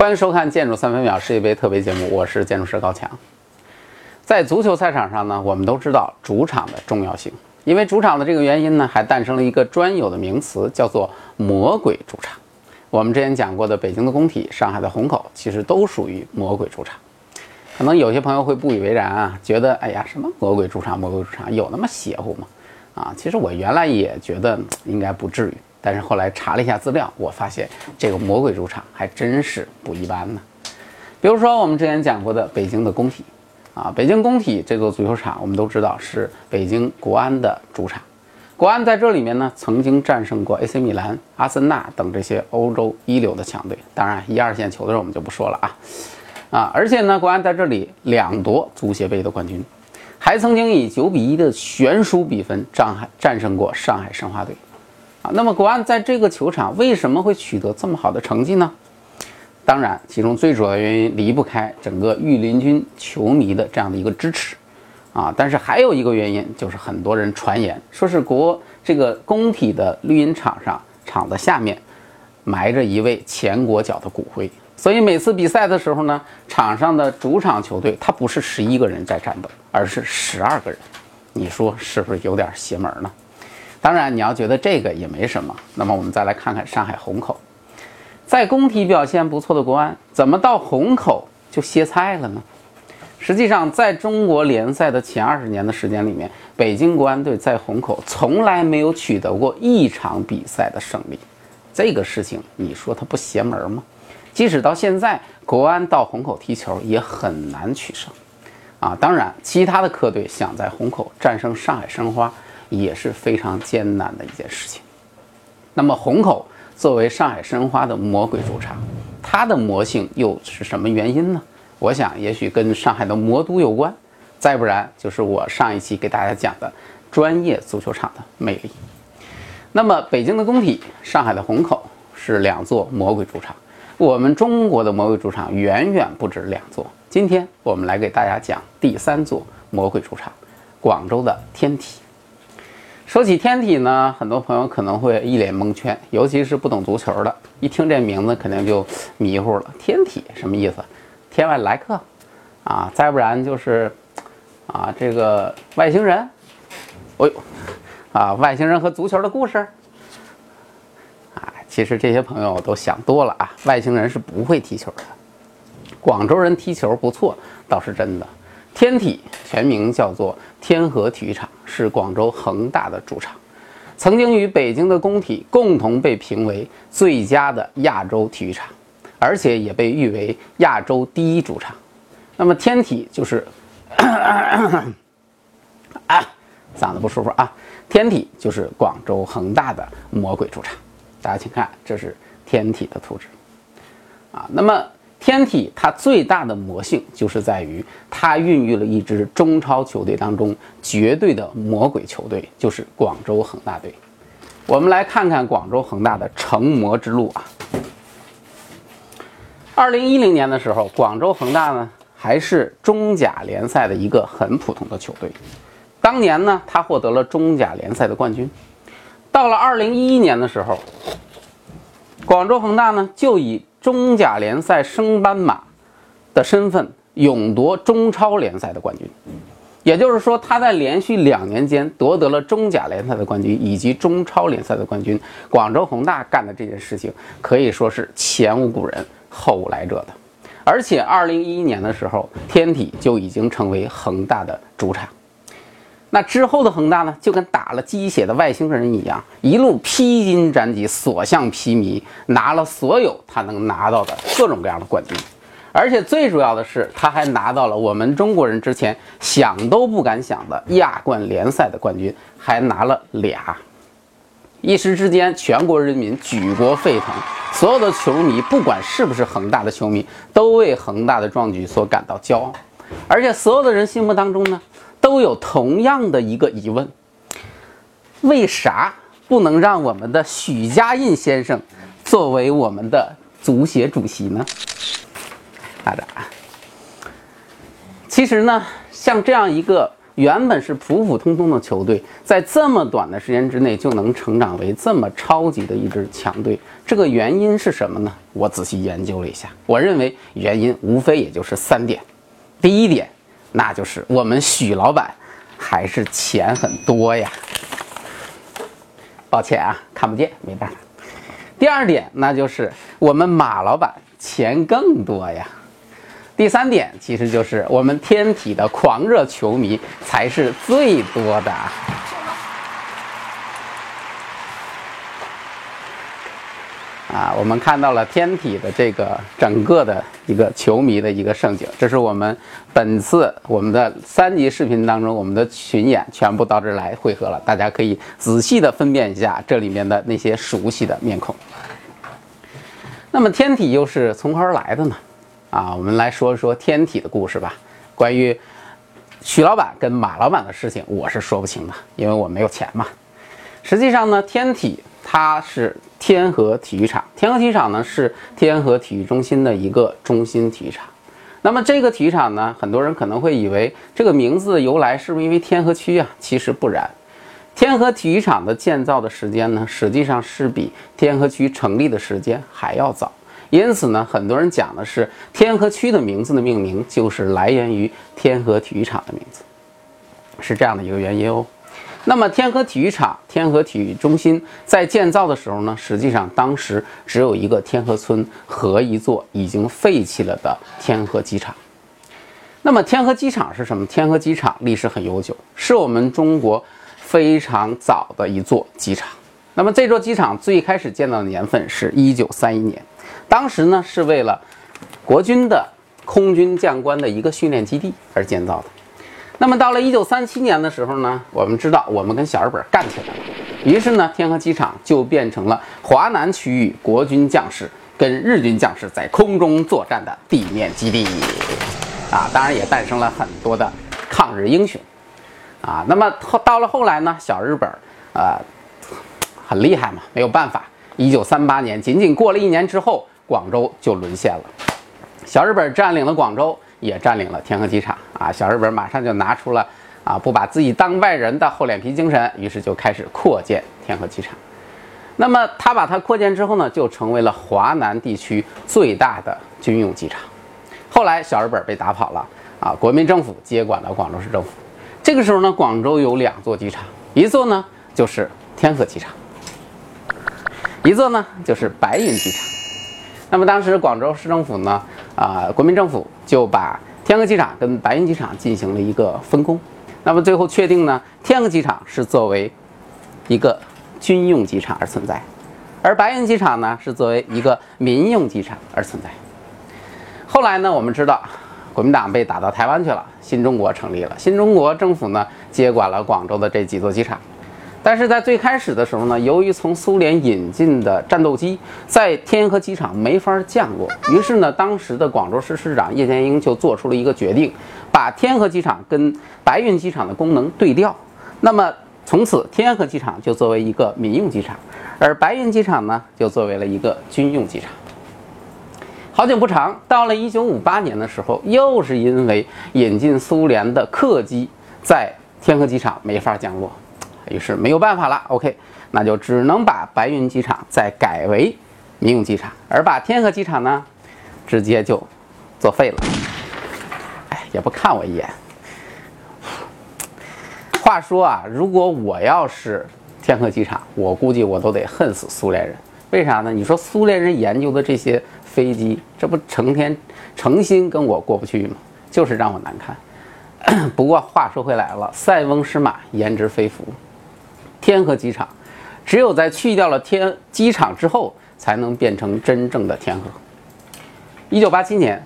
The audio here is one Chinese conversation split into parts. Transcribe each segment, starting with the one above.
欢迎收看《建筑三分秒》世界杯特别节目，我是建筑师高强。在足球赛场上呢，我们都知道主场的重要性，因为主场的这个原因呢，还诞生了一个专有的名词，叫做“魔鬼主场”。我们之前讲过的北京的工体、上海的虹口，其实都属于魔鬼主场。可能有些朋友会不以为然啊，觉得哎呀，什么魔鬼主场、魔鬼主场，有那么邪乎吗？啊，其实我原来也觉得应该不至于，但是后来查了一下资料，我发现这个魔鬼主场还真是不一般呢。比如说我们之前讲过的北京的工体，啊，北京工体这座足球场，我们都知道是北京国安的主场。国安在这里面呢，曾经战胜过 AC 米兰、阿森纳等这些欧洲一流的强队。当然，一二线球队我们就不说了啊，啊，而且呢，国安在这里两夺足协杯的冠军。还曾经以九比一的悬殊比分战战胜过上海申花队，啊，那么国安在这个球场为什么会取得这么好的成绩呢？当然，其中最主要原因离不开整个御林军球迷的这样的一个支持，啊，但是还有一个原因就是很多人传言说是国这个工体的绿茵场上场的下面埋着一位前国脚的骨灰。所以每次比赛的时候呢，场上的主场球队他不是十一个人在战斗，而是十二个人，你说是不是有点邪门呢？当然，你要觉得这个也没什么，那么我们再来看看上海虹口，在工体表现不错的国安，怎么到虹口就歇菜了呢？实际上，在中国联赛的前二十年的时间里面，北京国安队在虹口从来没有取得过一场比赛的胜利，这个事情你说它不邪门吗？即使到现在，国安到虹口踢球也很难取胜，啊，当然，其他的客队想在虹口战胜上海申花也是非常艰难的一件事情。那么，虹口作为上海申花的魔鬼主场，它的魔性又是什么原因呢？我想，也许跟上海的魔都有关，再不然就是我上一期给大家讲的专业足球场的魅力。那么，北京的工体，上海的虹口是两座魔鬼主场。我们中国的魔鬼主场远远不止两座。今天我们来给大家讲第三座魔鬼主场——广州的天体。说起天体呢，很多朋友可能会一脸蒙圈，尤其是不懂足球的，一听这名字肯定就迷糊了。天体什么意思？天外来客啊？再不然就是啊，这个外星人。哎呦，啊，外星人和足球的故事。啊其实这些朋友都想多了啊，外星人是不会踢球的。广州人踢球不错，倒是真的。天体全名叫做天河体育场，是广州恒大的主场，曾经与北京的工体共同被评为最佳的亚洲体育场，而且也被誉为亚洲第一主场。那么天体就是 啊，嗓子不舒服啊，天体就是广州恒大的魔鬼主场。大家请看，这是天体的图纸，啊，那么天体它最大的魔性就是在于它孕育了一支中超球队当中绝对的魔鬼球队，就是广州恒大队。我们来看看广州恒大的成魔之路啊。二零一零年的时候，广州恒大呢还是中甲联赛的一个很普通的球队，当年呢他获得了中甲联赛的冠军。到了二零一一年的时候，广州恒大呢就以中甲联赛升班马的身份勇夺中超联赛的冠军，也就是说，他在连续两年间夺得了中甲联赛的冠军以及中超联赛的冠军。广州恒大干的这件事情可以说是前无古人后无来者的，而且二零一一年的时候，天体就已经成为恒大的主场。那之后的恒大呢，就跟打了鸡血的外星人一样，一路披荆斩棘，所向披靡，拿了所有他能拿到的各种各样的冠军，而且最主要的是，他还拿到了我们中国人之前想都不敢想的亚冠联赛的冠军，还拿了俩。一时之间，全国人民举国沸腾，所有的球迷，不管是不是恒大的球迷，都为恒大的壮举所感到骄傲，而且所有的人心目当中呢。都有同样的一个疑问：为啥不能让我们的许家印先生作为我们的足协主席呢？大家，其实呢，像这样一个原本是普普通通的球队，在这么短的时间之内就能成长为这么超级的一支强队，这个原因是什么呢？我仔细研究了一下，我认为原因无非也就是三点。第一点，那就是我们许老板还是钱很多呀。抱歉啊，看不见，没办法。第二点，那就是我们马老板钱更多呀。第三点，其实就是我们天体的狂热球迷才是最多的。啊，我们看到了天体的这个整个的一个球迷的一个盛景，这是我们本次我们的三集视频当中，我们的群演全部到这儿来汇合了，大家可以仔细的分辨一下这里面的那些熟悉的面孔。那么天体又是从何而来的呢？啊，我们来说一说天体的故事吧。关于许老板跟马老板的事情，我是说不清的，因为我没有钱嘛。实际上呢，天体它是。天河体育场，天河体育场呢是天河体育中心的一个中心体育场。那么这个体育场呢，很多人可能会以为这个名字由来是不是因为天河区啊？其实不然，天河体育场的建造的时间呢，实际上是比天河区成立的时间还要早。因此呢，很多人讲的是天河区的名字的命名就是来源于天河体育场的名字，是这样的一个原因哦。那么天河体育场、天河体育中心在建造的时候呢，实际上当时只有一个天河村和一座已经废弃了的天河机场。那么天河机场是什么？天河机场历史很悠久，是我们中国非常早的一座机场。那么这座机场最开始建造的年份是一九三一年，当时呢是为了国军的空军将官的一个训练基地而建造的。那么到了一九三七年的时候呢，我们知道我们跟小日本干起来了，于是呢，天河机场就变成了华南区域国军将士跟日军将士在空中作战的地面基地，啊，当然也诞生了很多的抗日英雄，啊，那么后到了后来呢，小日本，呃，很厉害嘛，没有办法，一九三八年仅仅过了一年之后，广州就沦陷了，小日本占领了广州。也占领了天河机场啊！小日本马上就拿出了啊不把自己当外人的厚脸皮精神，于是就开始扩建天河机场。那么他把它扩建之后呢，就成为了华南地区最大的军用机场。后来小日本被打跑了啊，国民政府接管了广州市政府。这个时候呢，广州有两座机场，一座呢就是天河机场，一座呢就是白云机场。那么当时广州市政府呢？啊，国民政府就把天河机场跟白云机场进行了一个分工，那么最后确定呢，天河机场是作为一个军用机场而存在，而白云机场呢是作为一个民用机场而存在。后来呢，我们知道国民党被打到台湾去了，新中国成立了，新中国政府呢接管了广州的这几座机场。但是在最开始的时候呢，由于从苏联引进的战斗机在天河机场没法降落，于是呢，当时的广州市市长叶剑英就做出了一个决定，把天河机场跟白云机场的功能对调。那么从此，天河机场就作为一个民用机场，而白云机场呢，就作为了一个军用机场。好景不长，到了1958年的时候，又是因为引进苏联的客机在天河机场没法降落。于是没有办法了，OK，那就只能把白云机场再改为民用机场，而把天河机场呢，直接就作废了。哎，也不看我一眼。话说啊，如果我要是天河机场，我估计我都得恨死苏联人。为啥呢？你说苏联人研究的这些飞机，这不成天诚心跟我过不去吗？就是让我难看。不过话说回来了，塞翁失马，焉知非福。天河机场，只有在去掉了天机场之后，才能变成真正的天河。一九八七年，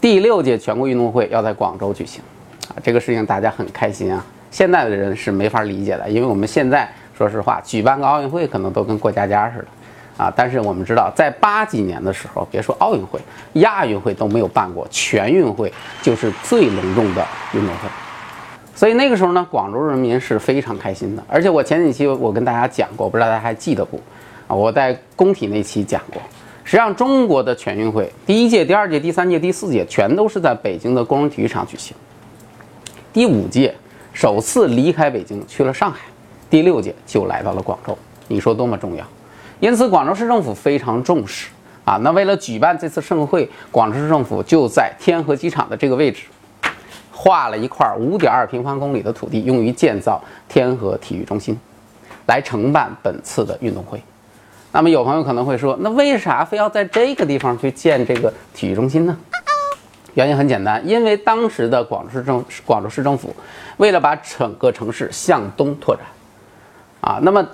第六届全国运动会要在广州举行，啊，这个事情大家很开心啊。现在的人是没法理解的，因为我们现在说实话，举办个奥运会可能都跟过家家似的，啊，但是我们知道，在八几年的时候，别说奥运会，亚运会都没有办过，全运会就是最隆重的运动会。所以那个时候呢，广州人民是非常开心的。而且我前几期我跟大家讲过，不知道大家还记得不？啊，我在工体那期讲过。实际上，中国的全运会第一届、第二届、第三届、第四届全都是在北京的工人体育场举行。第五届首次离开北京去了上海，第六届就来到了广州。你说多么重要？因此，广州市政府非常重视啊。那为了举办这次盛会，广州市政府就在天河机场的这个位置，划了一块五点二平方公里的土地，用于建造天河体育中心，来承办本次的运动会。那么有朋友可能会说，那为啥非要在这个地方去建这个体育中心呢？原因很简单，因为当时的广州市政广州市政府为了把整个城市向东拓展，啊，那么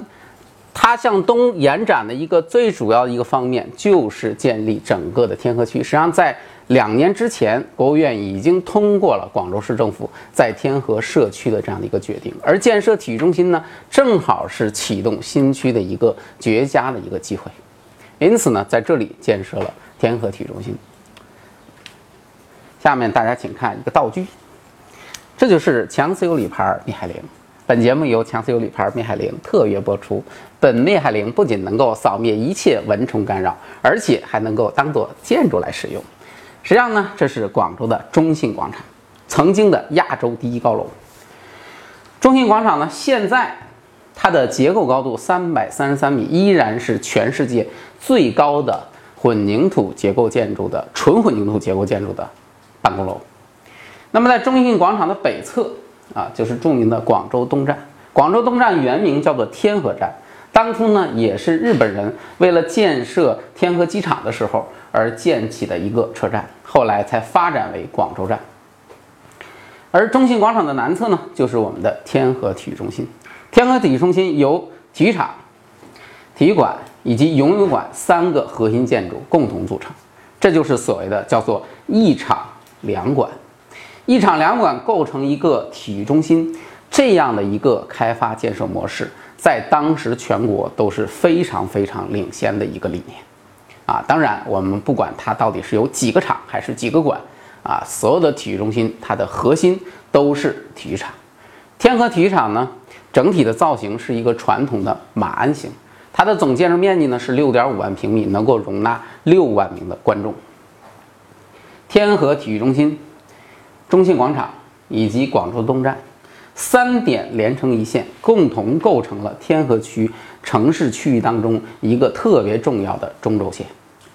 它向东延展的一个最主要的一个方面就是建立整个的天河区。实际上，在两年之前，国务院已经通过了广州市政府在天河设区的这样的一个决定，而建设体育中心呢，正好是启动新区的一个绝佳的一个机会。因此呢，在这里建设了天河体育中心。下面大家请看一个道具，这就是强磁有理牌李海玲。本节目由强磁有理牌灭海灵特约播出。本灭海灵不仅能够扫灭一切蚊虫干扰，而且还能够当做建筑来使用。实际上呢，这是广州的中信广场，曾经的亚洲第一高楼。中信广场呢，现在它的结构高度三百三十三米，依然是全世界最高的混凝土结构建筑的纯混凝土结构建筑的。办公楼，那么在中信广场的北侧啊，就是著名的广州东站。广州东站原名叫做天河站，当初呢也是日本人为了建设天河机场的时候而建起的一个车站，后来才发展为广州站。而中信广场的南侧呢，就是我们的天河体育中心。天河体育中心由体育场、体育馆以及游泳馆三个核心建筑共同组成，这就是所谓的叫做一场。两馆，一场两馆构成一个体育中心，这样的一个开发建设模式，在当时全国都是非常非常领先的一个理念，啊，当然我们不管它到底是有几个场还是几个馆，啊，所有的体育中心它的核心都是体育场。天河体育场呢，整体的造型是一个传统的马鞍形，它的总建筑面积呢是六点五万平米，能够容纳六万名的观众。天河体育中心、中信广场以及广州东站三点连成一线，共同构成了天河区城市区域当中一个特别重要的中轴线。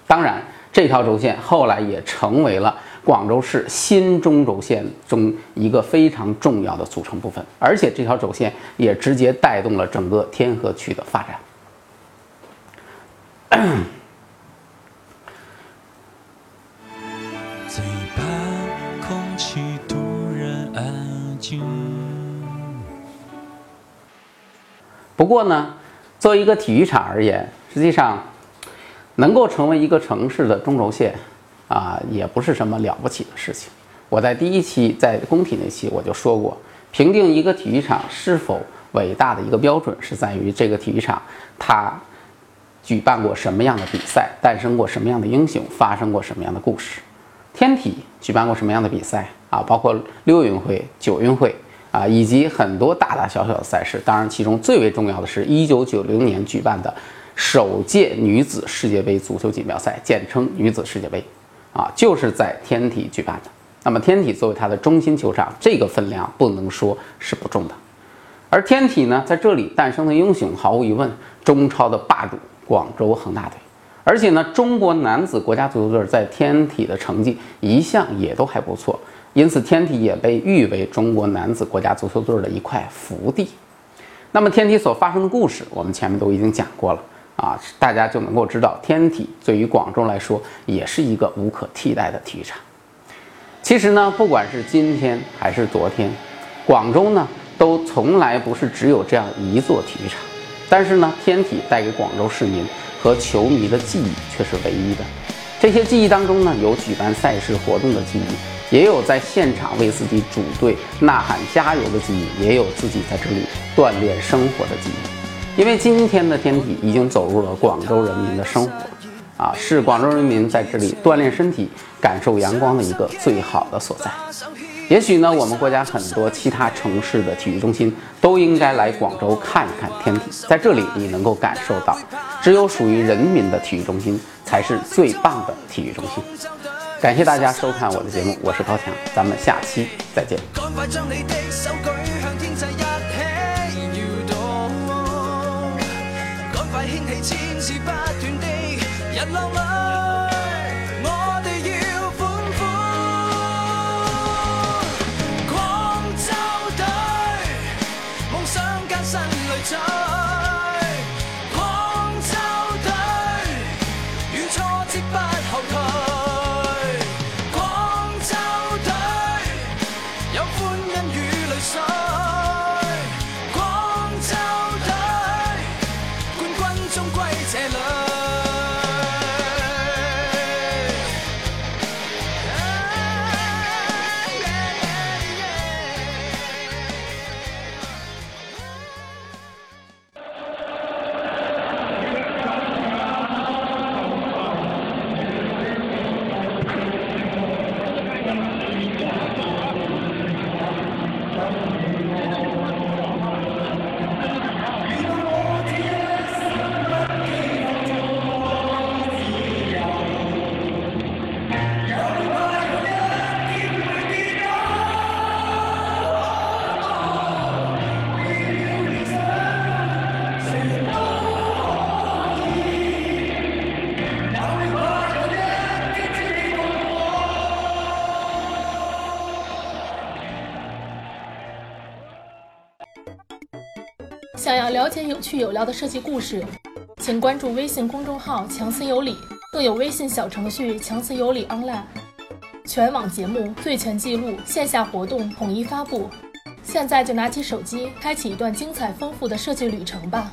当然，这条轴线后来也成为了广州市新中轴线中一个非常重要的组成部分，而且这条轴线也直接带动了整个天河区的发展。过呢，作为一个体育场而言，实际上能够成为一个城市的中轴线，啊，也不是什么了不起的事情。我在第一期在工体那期我就说过，评定一个体育场是否伟大的一个标准，是在于这个体育场它举办过什么样的比赛，诞生过什么样的英雄，发生过什么样的故事。天体举办过什么样的比赛啊？包括六运会、九运会。啊，以及很多大大小小的赛事，当然其中最为重要的是一九九零年举办的首届女子世界杯足球锦标赛，简称女子世界杯，啊，就是在天体举办的。那么天体作为它的中心球场，这个分量不能说是不重的。而天体呢，在这里诞生的英雄，毫无疑问，中超的霸主广州恒大队。而且呢，中国男子国家足球队在天体的成绩一向也都还不错。因此，天体也被誉为中国男子国家足球队的一块福地。那么，天体所发生的故事，我们前面都已经讲过了啊，大家就能够知道，天体对于广州来说也是一个无可替代的体育场。其实呢，不管是今天还是昨天，广州呢都从来不是只有这样一座体育场。但是呢，天体带给广州市民和球迷的记忆却是唯一的。这些记忆当中呢，有举办赛事活动的记忆。也有在现场为自己主队呐喊加油的记忆，也有自己在这里锻炼生活的记忆。因为今天的天体已经走入了广州人民的生活，啊，是广州人民在这里锻炼身体、感受阳光的一个最好的所在。也许呢，我们国家很多其他城市的体育中心都应该来广州看一看天体，在这里你能够感受到，只有属于人民的体育中心才是最棒的体育中心。感谢大家收看我的节目，我是高强，咱们下期再见。齐一起搖动，赶快掀起千次不断的日浪里，我哋要欢呼。广州队，梦。想艰辛里取。想要了解有趣有料的设计故事，请关注微信公众号“强词有理”，更有微信小程序“强词有理 Online”，全网节目最全记录，线下活动统一发布。现在就拿起手机，开启一段精彩丰富的设计旅程吧！